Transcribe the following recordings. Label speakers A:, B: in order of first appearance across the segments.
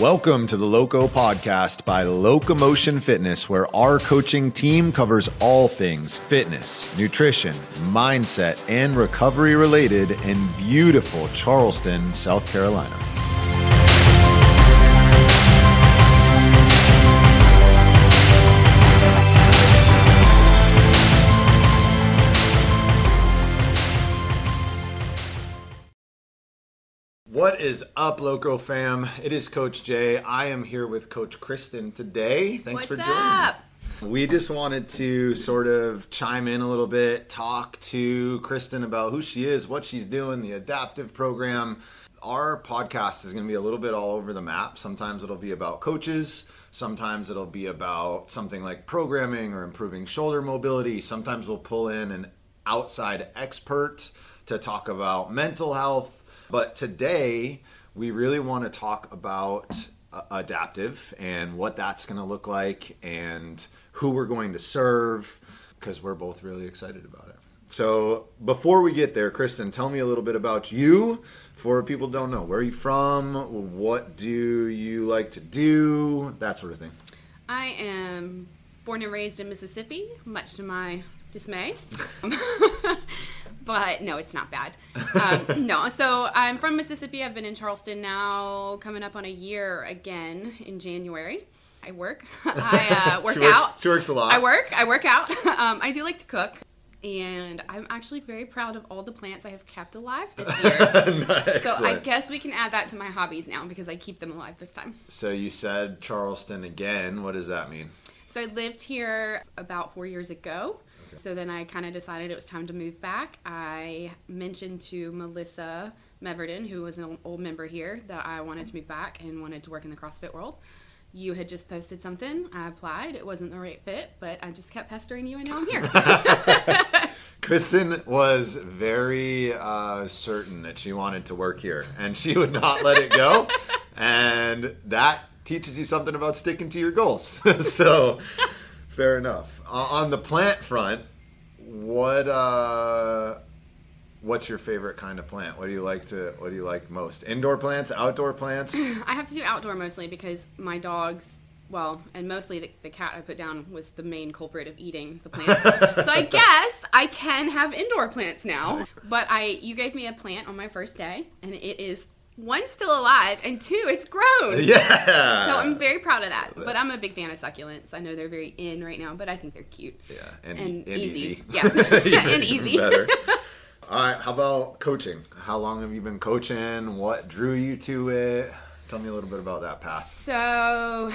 A: Welcome to the Loco Podcast by Locomotion Fitness, where our coaching team covers all things fitness, nutrition, mindset, and recovery related in beautiful Charleston, South Carolina. What is up, Loco fam? It is Coach Jay. I am here with Coach Kristen today. Thanks for
B: What's
A: joining.
B: up?
A: We just wanted to sort of chime in a little bit, talk to Kristen about who she is, what she's doing, the adaptive program. Our podcast is going to be a little bit all over the map. Sometimes it'll be about coaches, sometimes it'll be about something like programming or improving shoulder mobility. Sometimes we'll pull in an outside expert to talk about mental health. But today, we really want to talk about uh, adaptive and what that's going to look like and who we're going to serve because we're both really excited about it. So, before we get there, Kristen, tell me a little bit about you for people who don't know. Where are you from? What do you like to do? That sort of thing.
B: I am born and raised in Mississippi, much to my dismay. but no, it's not bad. Um, no, so I'm from Mississippi. I've been in Charleston now, coming up on a year again in January. I work. I uh, work
A: She works-
B: out.
A: she works a lot.
B: I work. I work out. Um, I do like to cook. And I'm actually very proud of all the plants I have kept alive this year. So I guess we can add that to my hobbies now because I keep them alive this time.
A: So, you said Charleston again. What does that mean?
B: So I lived here about four years ago. So then I kind of decided it was time to move back. I mentioned to Melissa Meverden, who was an old member here, that I wanted to move back and wanted to work in the CrossFit world. You had just posted something. I applied. It wasn't the right fit, but I just kept pestering you, and now I'm here.
A: Kristen was very uh, certain that she wanted to work here, and she would not let it go. and that teaches you something about sticking to your goals. so, fair enough. Uh, on the plant front, what uh, what's your favorite kind of plant? What do you like to? What do you like most? Indoor plants, outdoor plants?
B: I have to do outdoor mostly because my dogs, well, and mostly the, the cat I put down was the main culprit of eating the plants. so I guess I can have indoor plants now. But I, you gave me a plant on my first day, and it is one still alive, and two, it's grown.
A: yeah.
B: So I'm very proud of that. But I'm a big fan of succulents. I know they're very in right now, but I think they're cute.
A: Yeah, and,
B: And
A: and
B: easy.
A: easy.
B: Yeah. And easy.
A: better. All right, how about coaching? How long have you been coaching? What drew you to it? Tell me a little bit about that path.
B: So,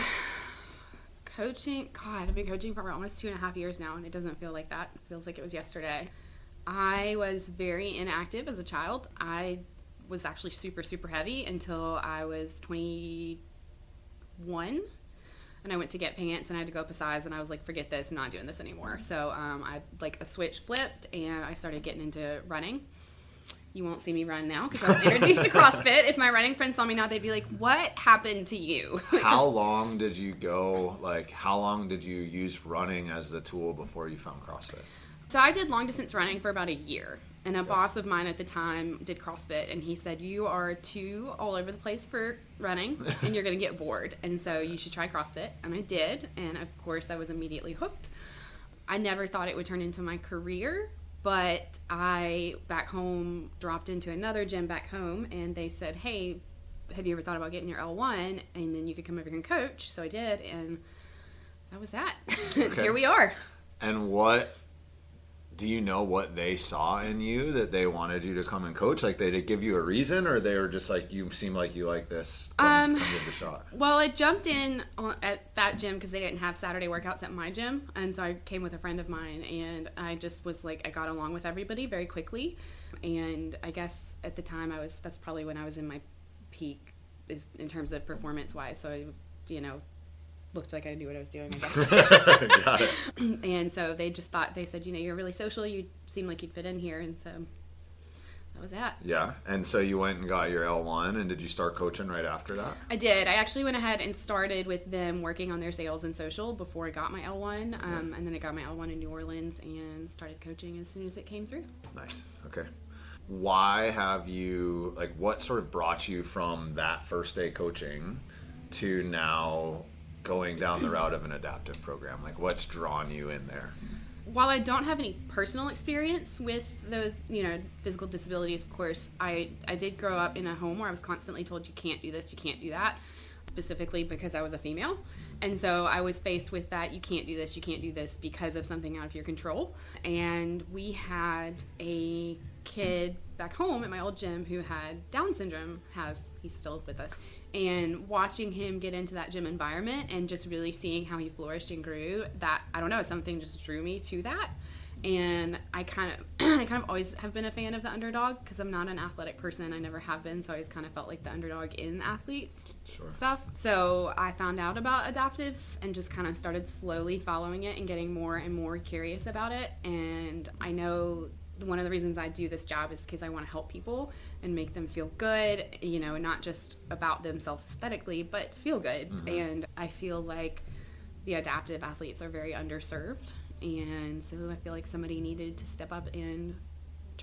B: coaching, God, I've been coaching for almost two and a half years now, and it doesn't feel like that. It feels like it was yesterday. I was very inactive as a child. I was actually super, super heavy until I was 21. And I went to get pants and I had to go up a size, and I was like, forget this, I'm not doing this anymore. So, um, I like a switch flipped, and I started getting into running. You won't see me run now because I was introduced to CrossFit. If my running friends saw me now, they'd be like, "What happened to you?"
A: How long did you go? Like, how long did you use running as the tool before you found CrossFit?
B: so I did long distance running for about a year, and a boss of mine at the time did CrossFit, and he said, "You are too all over the place for running, and you're going to get bored, and so you should try CrossFit." And I did, and of course, I was immediately hooked. I never thought it would turn into my career, but I back home dropped into another gym back home, and they said, "Hey, have you ever thought about getting your L1, and then you could come over here and coach?" So I did, and that was that. here we are.
A: And what do you know what they saw in you that they wanted you to come and coach? Like, they did give you a reason, or they were just like, you seem like you like this? Come,
B: Um,
A: come give a shot.
B: Well, I jumped in on, at that gym because they didn't have Saturday workouts at my gym, and so I came with a friend of mine, and I just was like, I got along with everybody very quickly, and I guess at the time I was that's probably when I was in my peak, is in terms of performance wise. So I, you know, looked like I knew what I was doing. I guess. And so they just thought they said, you know, you're really social. You seem like you'd fit in here, and so that was that.
A: Yeah. And so you went and got your L1, and did you start coaching right after that?
B: I did. I actually went ahead and started with them working on their sales and social before I got my L1. Um, and then I got my L1 in New Orleans and started coaching as soon as it came through.
A: Nice. Okay. Why have you like what sort of brought you from that first day coaching to now going down the route of an adaptive program? Like, what's drawn you in there?
B: While I don't have any personal experience with those, you know, physical disabilities, of course, I, I did grow up in a home where I was constantly told you can't do this, you can't do that, specifically because I was a female. And so I was faced with that you can't do this, you can't do this because of something out of your control. And we had a kid back home at my old gym who had Down syndrome, has, he's still with us. And watching him get into that gym environment and just really seeing how he flourished and grew, that, I don't know, something just drew me to that and I kind of I kind of always have been a fan of the underdog because I'm not an athletic person. I never have been, so I always kind of felt like the underdog in athlete sure. stuff. So I found out about adaptive and just kind of started slowly following it and getting more and more curious about it. And I know one of the reasons I do this job is because I want to help people and make them feel good, you know, not just about themselves aesthetically, but feel good. Mm-hmm. And I feel like the adaptive athletes are very underserved and so I feel like somebody needed to step up and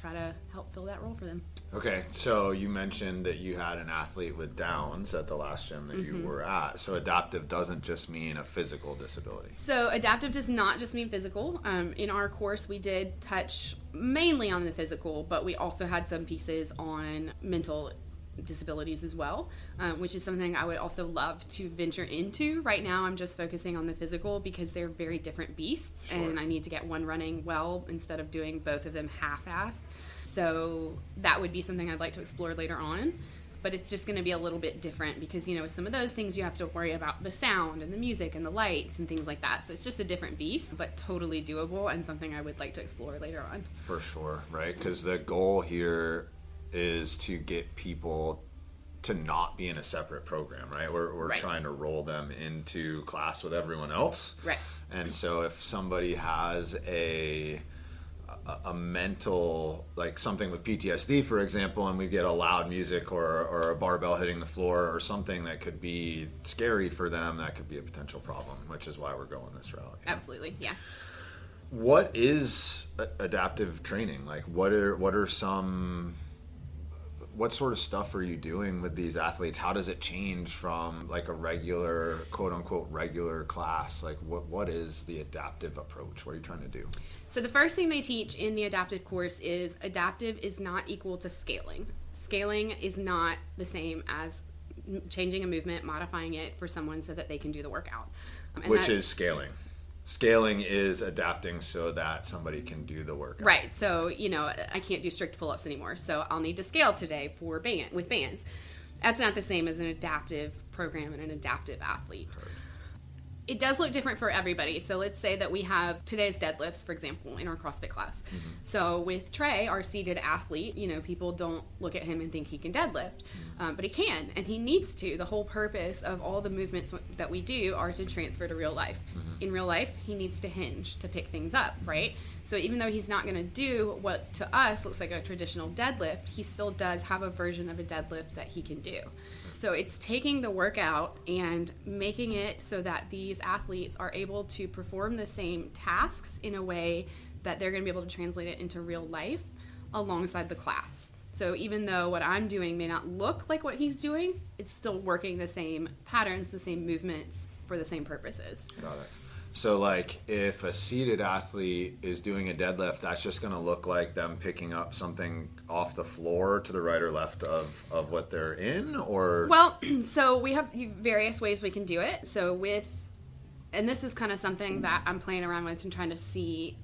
B: try to help fill that role for them.
A: Okay, so you mentioned that you had an athlete with Downs at the last gym that mm-hmm. you were at. So adaptive doesn't just mean a physical disability.
B: So adaptive does not just mean physical. Um, in our course, we did touch mainly on the physical, but we also had some pieces on mental disabilities as well, um, which is something I would also love to venture into. Right now, I'm just focusing on the physical because they're very different beasts, sure. and I need to get one running well instead of doing both of them half ass. So that would be something I'd like to explore later on. But it's just going to be a little bit different because, you know, with some of those things, you have to worry about the sound and the music and the lights and things like that. So it's just a different beast, but totally doable and something I would like to explore later on.
A: For sure, right? Because the goal here is to get people to not be in a separate program, right? We're, we're right. trying to roll them into class with everyone else.
B: Right.
A: And so if somebody has a, a, a mental, like something with PTSD, for example, and we get a loud music or, or a barbell hitting the floor or something that could be scary for them, that could be a potential problem, which is why we're going this route.
B: Absolutely, yeah.
A: What is adaptive training? Like, what are what are some what sort of stuff are you doing with these athletes? How does it change from like a regular quote unquote regular class? Like what what is the adaptive approach? What are you trying to do?
B: So the first thing they teach in the adaptive course is adaptive is not equal to scaling. Scaling is not the same as changing a movement, modifying it for someone so that they can do the workout.
A: Um, Which that, is scaling scaling is adapting so that somebody can do the work.
B: Right so you know i can't do strict pull-ups anymore so i'll need to scale today for band with bands. That's not the same as an adaptive program and an adaptive athlete it does look different for everybody. So let's say that we have today's deadlifts, for example, in our CrossFit class. Mm-hmm. So with Trey, our seated athlete, you know, people don't look at him and think he can deadlift, mm-hmm. um, but he can, and he needs to. The whole purpose of all the movements that we do are to transfer to real life. Mm-hmm. In real life, he needs to hinge to pick things up, right? So even though he's not going to do what to us looks like a traditional deadlift, he still does have a version of a deadlift that he can do. So it's taking the workout and making it so that these athletes are able to perform the same tasks in a way that they're going to be able to translate it into real life alongside the class. So even though what I'm doing may not look like what he's doing, it's still working the same patterns, the same movements for the same purposes.
A: Got it. So, like, if a seated athlete is doing a deadlift, that's just going to look like them picking up something off the floor to the right or left of, of what they're in, or
B: well, so we have various ways we can do it. So with, and this is kind of something that I'm playing around with and trying to see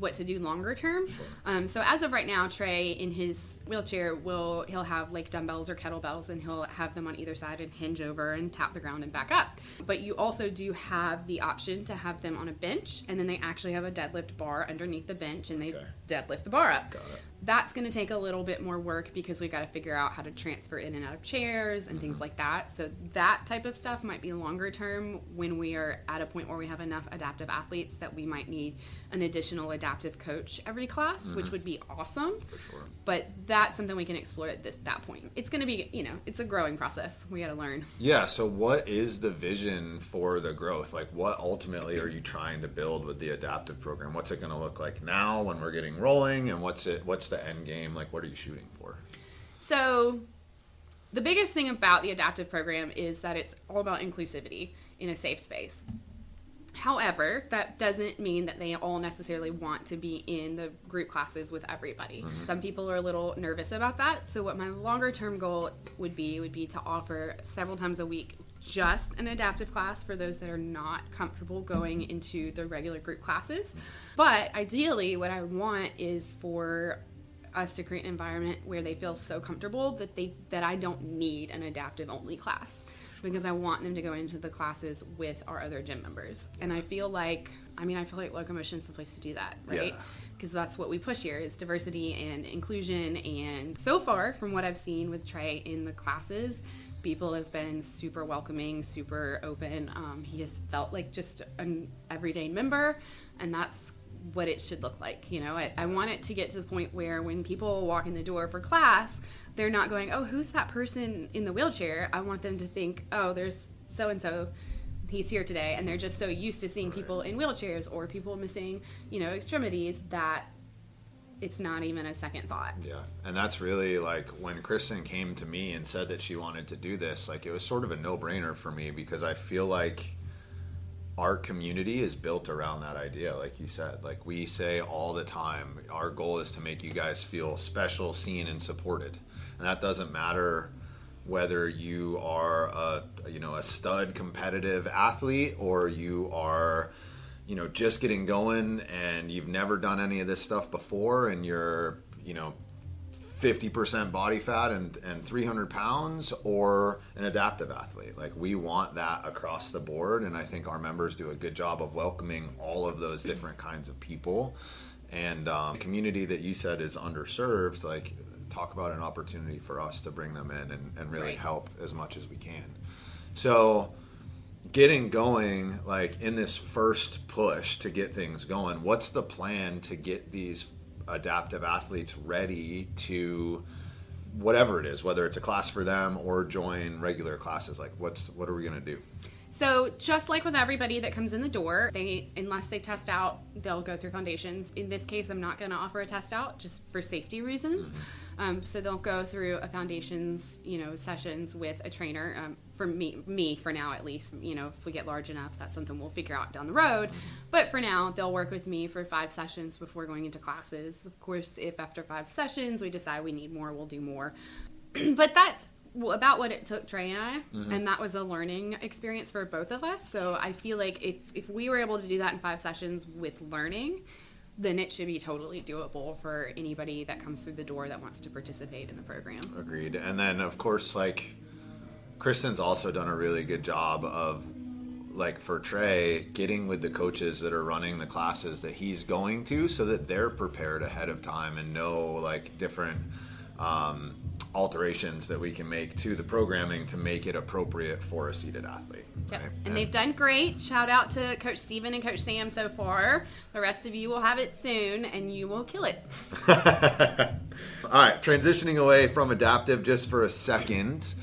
B: what to do longer term. Sure. Um, so as of right now, Trey in his wheelchair will he'll have like dumbbells or kettlebells and he'll have them on either side and hinge over and tap the ground and back up. But you also do have the option to have them on a bench and then they actually have a deadlift bar underneath the bench and they okay. deadlift the bar up. That's going to take a little bit more work because we've got to figure out how to transfer in and out of chairs and mm-hmm. things like that. So that type of stuff might be longer term when we are at a point where we have enough adaptive athletes that we might need an additional adaptive coach every class, mm-hmm. which would be awesome.
A: Sure.
B: But that's something we can explore at this that point. It's going to be, you know, it's a growing process. We got to learn.
A: Yeah. So, what is the vision for the growth? Like, what ultimately are you trying to build with the adaptive program? What's it going to look like now when we're getting rolling, and what's it? What's the end game? Like, what are you shooting for?
B: So, the biggest thing about the adaptive program is that it's all about inclusivity in a safe space. However, that doesn't mean that they all necessarily want to be in the group classes with everybody. Mm-hmm. Some people are a little nervous about that. So what my longer term goal would be would be to offer several times a week just an adaptive class for those that are not comfortable going into the regular group classes. But ideally what I want is for us to create an environment where they feel so comfortable that they that I don't need an adaptive only class because I want them to go into the classes with our other gym members. And I feel like, I mean, I feel like Locomotion is the place to do that, right? Because yeah. that's what we push here is diversity and inclusion. And so far, from what I've seen with Trey in the classes, people have been super welcoming, super open. Um, he has felt like just an everyday member, and that's what it should look like. You know, I, I want it to get to the point where when people walk in the door for class, they're not going, oh, who's that person in the wheelchair? I want them to think, oh, there's so and so. He's here today, and they're just so used to seeing people in wheelchairs or people missing, you know, extremities that it's not even a second thought.
A: Yeah. And that's really like when Kristen came to me and said that she wanted to do this, like it was sort of a no brainer for me because I feel like our community is built around that idea like you said. Like we say all the time our goal is to make you guys feel special seen and supported. And that doesn't matter whether you are a you know a stud competitive athlete or you are you know just getting going and you've never done any of this stuff before and you're you know 50% body fat and, and 300 pounds or an adaptive athlete. Like we want that across the board. And I think our members do a good job of welcoming all of those different kinds of people. And um, community that you said is underserved, like talk about an opportunity for us to bring them in and, and really right. help as much as we can. So getting going, like in this first push to get things going, what's the plan to get these adaptive athletes ready to whatever it is, whether it's a class for them or join regular classes. Like, what's what are we gonna do?
B: So just like with everybody that comes in the door, they unless they test out, they'll go through foundations. In this case, I'm not going to offer a test out just for safety reasons. Mm-hmm. Um, so they'll go through a foundations, you know, sessions with a trainer. Um, for me, me for now at least. You know, if we get large enough, that's something we'll figure out down the road. Mm-hmm. But for now, they'll work with me for five sessions before going into classes. Of course, if after five sessions we decide we need more, we'll do more. but that's about what it took Trey and I, mm-hmm. and that was a learning experience for both of us. So I feel like if if we were able to do that in five sessions with learning, then it should be totally doable for anybody that comes through the door that wants to participate in the program.
A: Agreed. And then of course, like Kristen's also done a really good job of like for Trey, getting with the coaches that are running the classes that he's going to so that they're prepared ahead of time and know like different um, alterations that we can make to the programming to make it appropriate for a seated athlete.
B: Yep. Right? And, and, they've done great. Shout out to Coach Steven and Coach Sam so far. The rest of you will have it soon and you will kill it.
A: All right, transitioning away from adaptive just for a second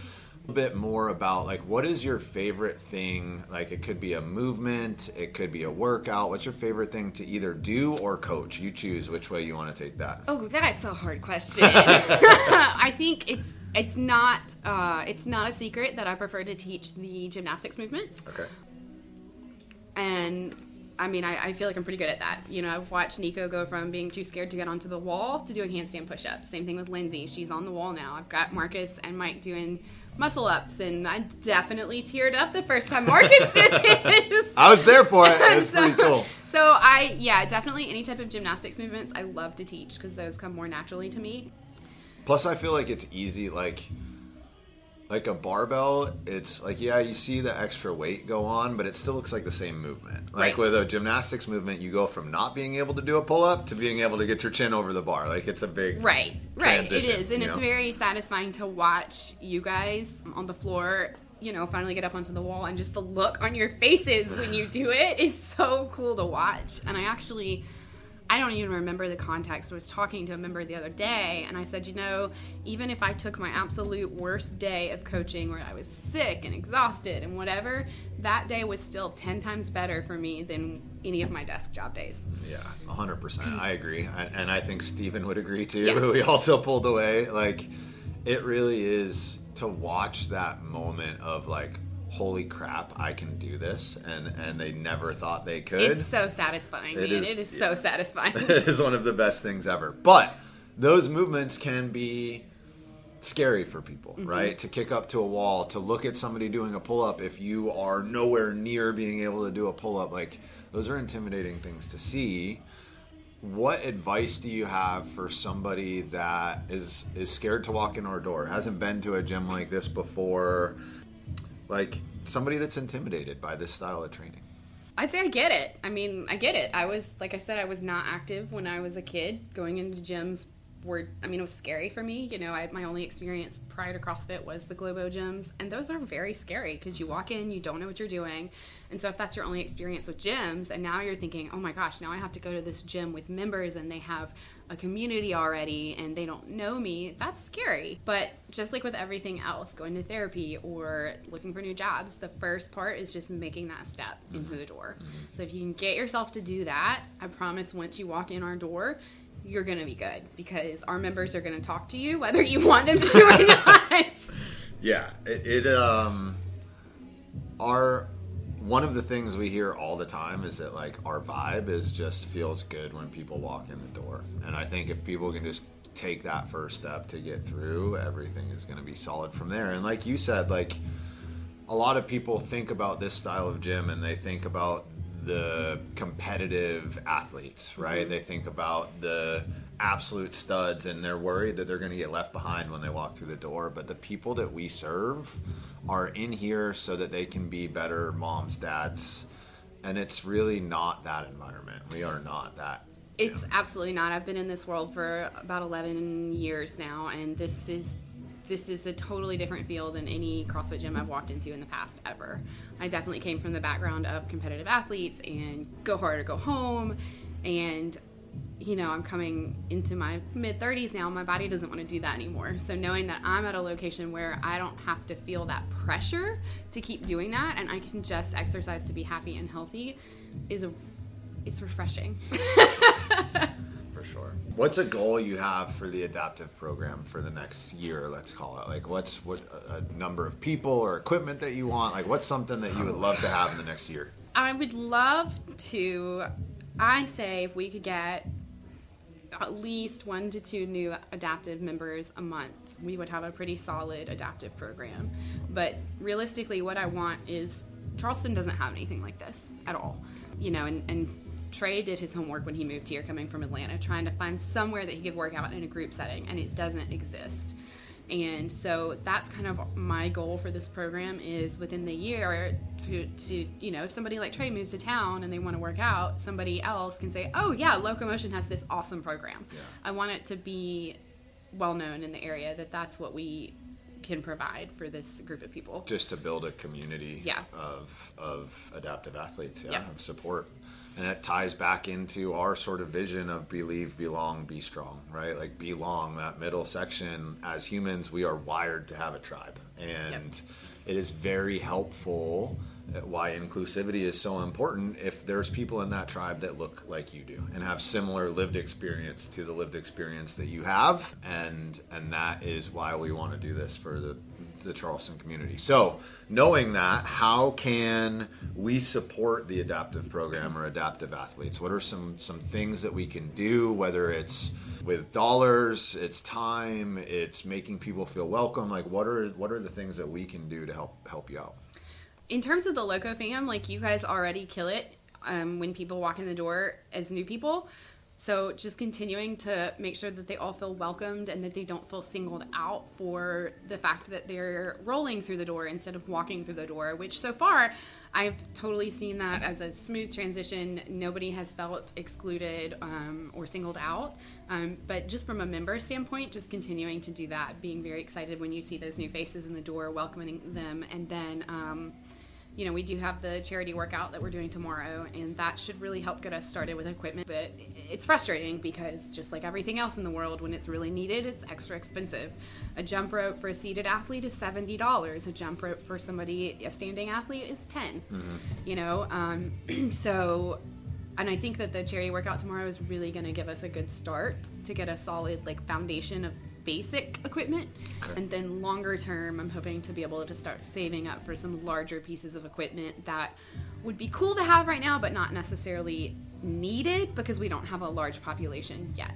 A: bit more about like what is your favorite thing like it could be a movement it could be a workout what's your favorite thing to either do or coach you choose which way you want to take that
B: oh that's a hard question i think it's it's not uh, it's not a secret that i prefer to teach the gymnastics movements
A: okay
B: and I mean, I, I, feel like I'm pretty good at that. You know, I've watched Nico go from being too scared to get onto the wall to doing handstand push ups. Same thing with Lindsay. She's on the wall now. I've got Marcus and Mike doing muscle ups, and I definitely teared up the first time Marcus did this.
A: I was there for it. It was so, pretty cool.
B: So I, yeah, definitely any type of gymnastics movements I love to teach because those come more naturally to me.
A: Plus, I feel like it's easy, like like a barbell, it's like yeah, you see the extra weight go on, but it still looks like the same movement. Like right. with a gymnastics movement, you go from not being able to do a pull up to being able to get your chin over the bar. Like it's a big
B: right, right. It is, and it's know? very satisfying to watch you guys on the floor. You know, finally get up onto the wall, and just the look on your faces when you do it is so cool to watch. And I actually I don't even remember the context. I was talking to a member the other day, and I said, you know, even if I took my absolute worst day of coaching where I was sick and exhausted and whatever, that day was still 10 times better for me than any of my desk job days.
A: Yeah, 100%. I agree. I, and I think Stephen would agree too. Yeah. We also pulled away. Like, it really is to watch that moment of like holy crap i can do this and and they never thought they could
B: It's so satisfying,
A: It
B: man.
A: is-
B: it is so satisfying.
A: it is one of the best things ever. But those movements can be scary for people,
B: Mm-hmm.
A: right? To kick up to a wall, to look at somebody doing a pull up if you are nowhere near being able to do a pull up, like those are intimidating things to see. What advice do you have for somebody that is is scared to walk in our door, hasn't been to a gym like this before, like somebody that's intimidated by this style of training?
B: I'd say I get it. I mean, I get it. I was, like I said, I was not active when I was a kid. Going into gyms were, I mean, it was scary for me. You know, I, my only experience prior to CrossFit was the Globo gyms, and those are very scary because you walk in, you don't know what you're doing. And so, if that's your only experience with gyms, and now you're thinking, oh my gosh, now I have to go to this gym with members and they have a community already and they don't know me, that's scary. But just like with everything else, going to therapy or looking for new jobs, the first part is just making that step into mm-hmm. the door. Mm-hmm. So if you can get yourself to do that, I promise once you walk in our door, you're going to be good because our members are going to talk to you whether you want them to or not.
A: Yeah, it, it um, our one of the things we hear all the time is that like our vibe is just feels good when people walk in the door, and I think if people can just take that first step to get through, everything is going to be solid from there. And like you said, like a lot of people think about this style of gym and they think about the competitive athletes, right? Mm-hmm. They think about the absolute studs and they're worried that they're going to get left behind when they walk through the door. But the people that we serve are in here so that they can be better moms, dads. And it's really not that environment. We are not that.
B: It's absolutely not. I've been in this world for about 11 years now, and this is this is a totally different field than any CrossFit gym I've walked into in the past ever. I definitely came from the background of competitive athletes and go hard or go home, and you know I'm coming into my mid 30s now. My body doesn't want to do that anymore. So knowing that I'm at a location where I don't have to feel that pressure to keep doing that, and I can just exercise to be happy and healthy, is a it's refreshing.
A: for sure. What's a goal you have for the adaptive program for the next year? Let's call it. Like, what's what a a number of people or equipment that you want? Like, what's something that you would love to have in the next year?
B: I would love to. I say if we could get at least one to two new adaptive members a month, we would have a pretty solid adaptive program. But realistically, what I want is Charleston doesn't have anything like this at all. You know, and, and Trey did his homework when he moved here, coming from Atlanta, trying to find somewhere that he could work out in a group setting, and it doesn't exist. And so that's kind of my goal for this program is within the year to, to you know, if somebody like Trey moves to town and they want to work out, somebody else can say, oh yeah, Locomotion has this awesome program.
A: Yeah.
B: I want it to be well known in the area that that's what we can provide for this group of people.
A: Just to build a community
B: Yeah.
A: of of adaptive athletes, yeah,
B: Yeah.
A: of support. And it ties back into our sort of vision of believe, belong, be strong, right? Like belong, that middle section. As humans, we are wired to have a tribe, and it is very helpful. Why inclusivity is so important if there's people in that tribe that look like you do and have similar lived experience to the lived experience that you have, and and that is why we want to do this for the the Charleston community. So, knowing that, how can we support the adaptive program or adaptive athletes? What are some some things that we can do? Whether it's with dollars, it's time, it's making people feel welcome. Like, what are what are the things that we can do to help help you out?
B: in terms of the Loco fam, like you guys already kill it um, when people walk in the door as new people. So just continuing to make sure that they all feel welcomed and that they don't feel singled out for the fact that they're rolling through the door instead of walking through the door, which so far I've totally seen that as a smooth transition. Nobody has felt excluded um, or singled out. Um, but just from a member standpoint, just continuing to do that, being very excited when you see those new faces in the door, welcoming them, and then. Um, you know, we do have the charity workout that we're doing tomorrow, and that should really help get us started with equipment. But it's frustrating because, just like everything else in the world, when it's really needed, it's extra expensive. A jump rope for a seated athlete is seventy dollars. A jump rope for somebody, a standing athlete, is 10 You know, um, so. And I think that the charity workout tomorrow is really going to give us a good start to get a solid like foundation of basic equipment. And then longer term, I'm hoping to be able to start saving up for some larger pieces of equipment that would be cool to have right now, but not necessarily needed because we don't have a large population yet.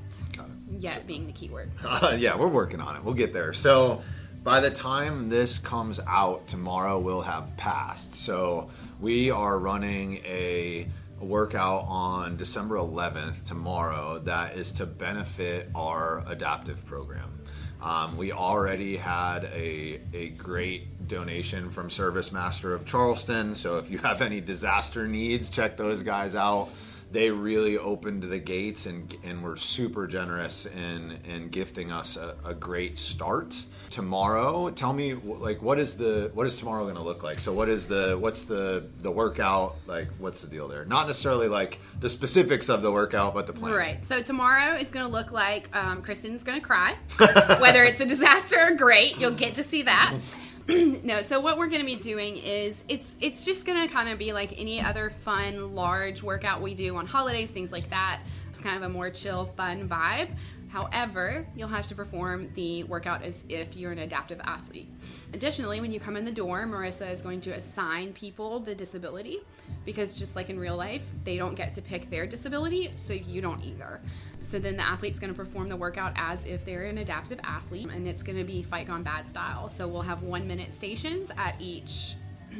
B: Yet being the key word.
A: Uh, yeah, we're working on it. We'll get there. So by the time this comes out, tomorrow we'll have passed. So we are running a workout on December 11th, tomorrow, that is to benefit our adaptive program. Um, we already had a, a great donation from Service Master of Charleston. So if you have any disaster needs, check those guys out they really opened the gates and, and were super generous in, in gifting us a, a great start tomorrow tell me like what is the what is tomorrow going to look like so what is the what's the the workout like what's the deal there not necessarily like the specifics of the workout but the plan
B: Right. So tomorrow is going to look like um, Kristen's going to cry. Whether it's a disaster or great, you'll get to see that. no. So what we're going to be doing is it's it's just going to kind of be like any other fun large workout we do on holidays, things like that. It's kind of a more chill, fun vibe. However, you'll have to perform the workout as if you're an adaptive athlete. Additionally, when you come in the door, Marissa is going to assign people the disability because just like in real life, they don't get to pick their disability, so you don't either. So then the athlete's going to perform the workout as if they're an adaptive athlete, and it's going to be fight gone bad style. So we'll have one minute stations at each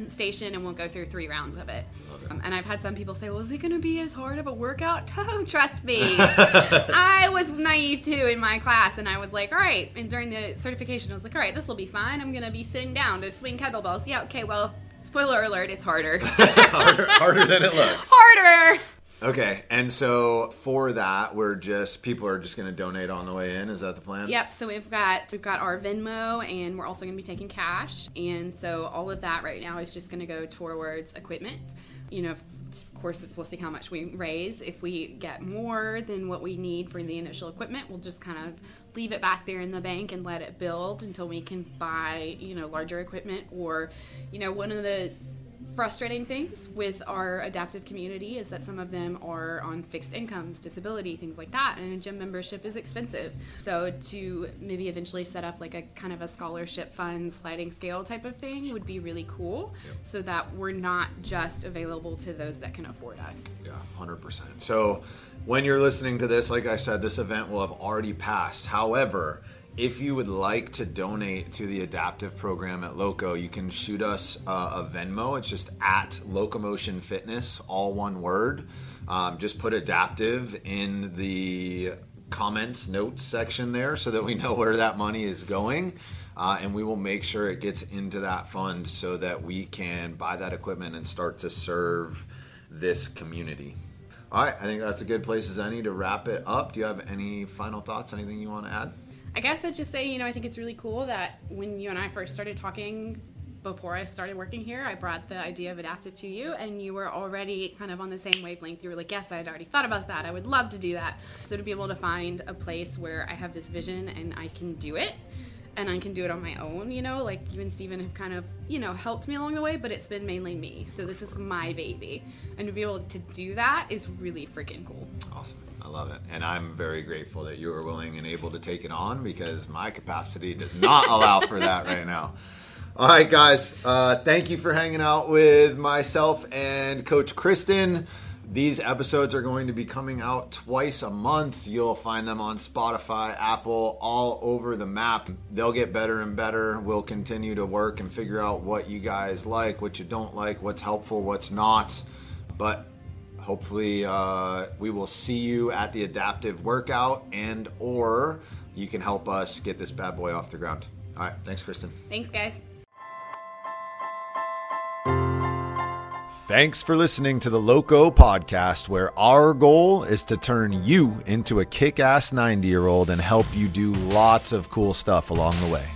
B: station, and we'll go through three rounds of it. Um, and I've had some people say, "Well, is it going to be as hard of a workout?" Oh, trust me, I was naive too in my class, and I was like, "All right." And during the certification, I was like, "All right, this will be fine. I'm going to be sitting down to swing kettlebells." Yeah, okay. Well, spoiler alert, it's harder.
A: harder, harder than it looks
B: harder.
A: Okay and so for that we're just people are just going to donate on the way in is that the plan
B: Yep. So we've got we've got our Venmo, and we're also going to be taking cash, and so all of that right now is just going to go towards equipment. You know, of course, we'll see how much we raise. If we get more than what we need for the initial equipment, we'll just kind of leave it back there in the bank and let it build until we can buy you know larger equipment. Or, you know, one of the frustrating things with our adaptive community is that some of them are on fixed incomes, disability, things like that, and a gym membership is expensive. So to maybe eventually set up like a kind of a scholarship fund sliding scale type of thing would be really cool so that we're not just available to those that can afford us.
A: Yeah, hundred percent. So when you're listening to this, like I said, this event will have already passed. However, if you would like to donate to the adaptive program at Loco, you can shoot us uh, a Venmo. It's just at Locomotion Fitness, all one word. Um, just put adaptive in the comments notes section there so that we know where that money is going. Uh, and we will make sure it gets into that fund so that we can buy that equipment and start to serve this community. All right, I think that's a good place as any to wrap it up. Do you have any final thoughts? Anything you want to add?
B: I guess I'd just say, you know, I think it's really cool that when you and I first started talking before I started working here, I brought the idea of adaptive to you, and you were already kind of on the same wavelength. You were like, Yes, I had already thought about that. I would love to do that. So to be able to find a place where I have this vision and I can do it, and I can do it on my own, you know, like you and Steven have kind of, you know, helped me along the way, but it's been mainly me. So this is my baby. And to be able to do that is really freaking cool.
A: Awesome. I love it. And I'm very grateful that you are willing and able to take it on because my capacity does not allow for that right now. All right, guys. Uh, thank you for hanging out with myself and Coach Kristen. These episodes are going to be coming out twice a month. You'll find them on Spotify, Apple, all over the map. They'll get better and better. We'll continue to work and figure out what you guys like, what you don't like, what's helpful, what's not. But hopefully uh, we will see you at the adaptive workout and or you can help us get this bad boy off the ground. All right thanks kristen.
B: Thanks, guys.
A: thanks for listening to the loco podcast where our goal is to turn you into a kick-ass 90 year old and help you do lots of cool stuff along the way.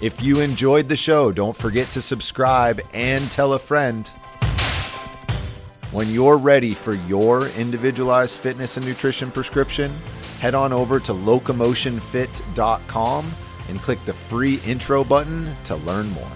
A: If you enjoyed the show don't forget to subscribe and tell a friend When you're ready for your individualized fitness and nutrition prescription, head on over to locomotionfit.com and click the free intro button to learn more.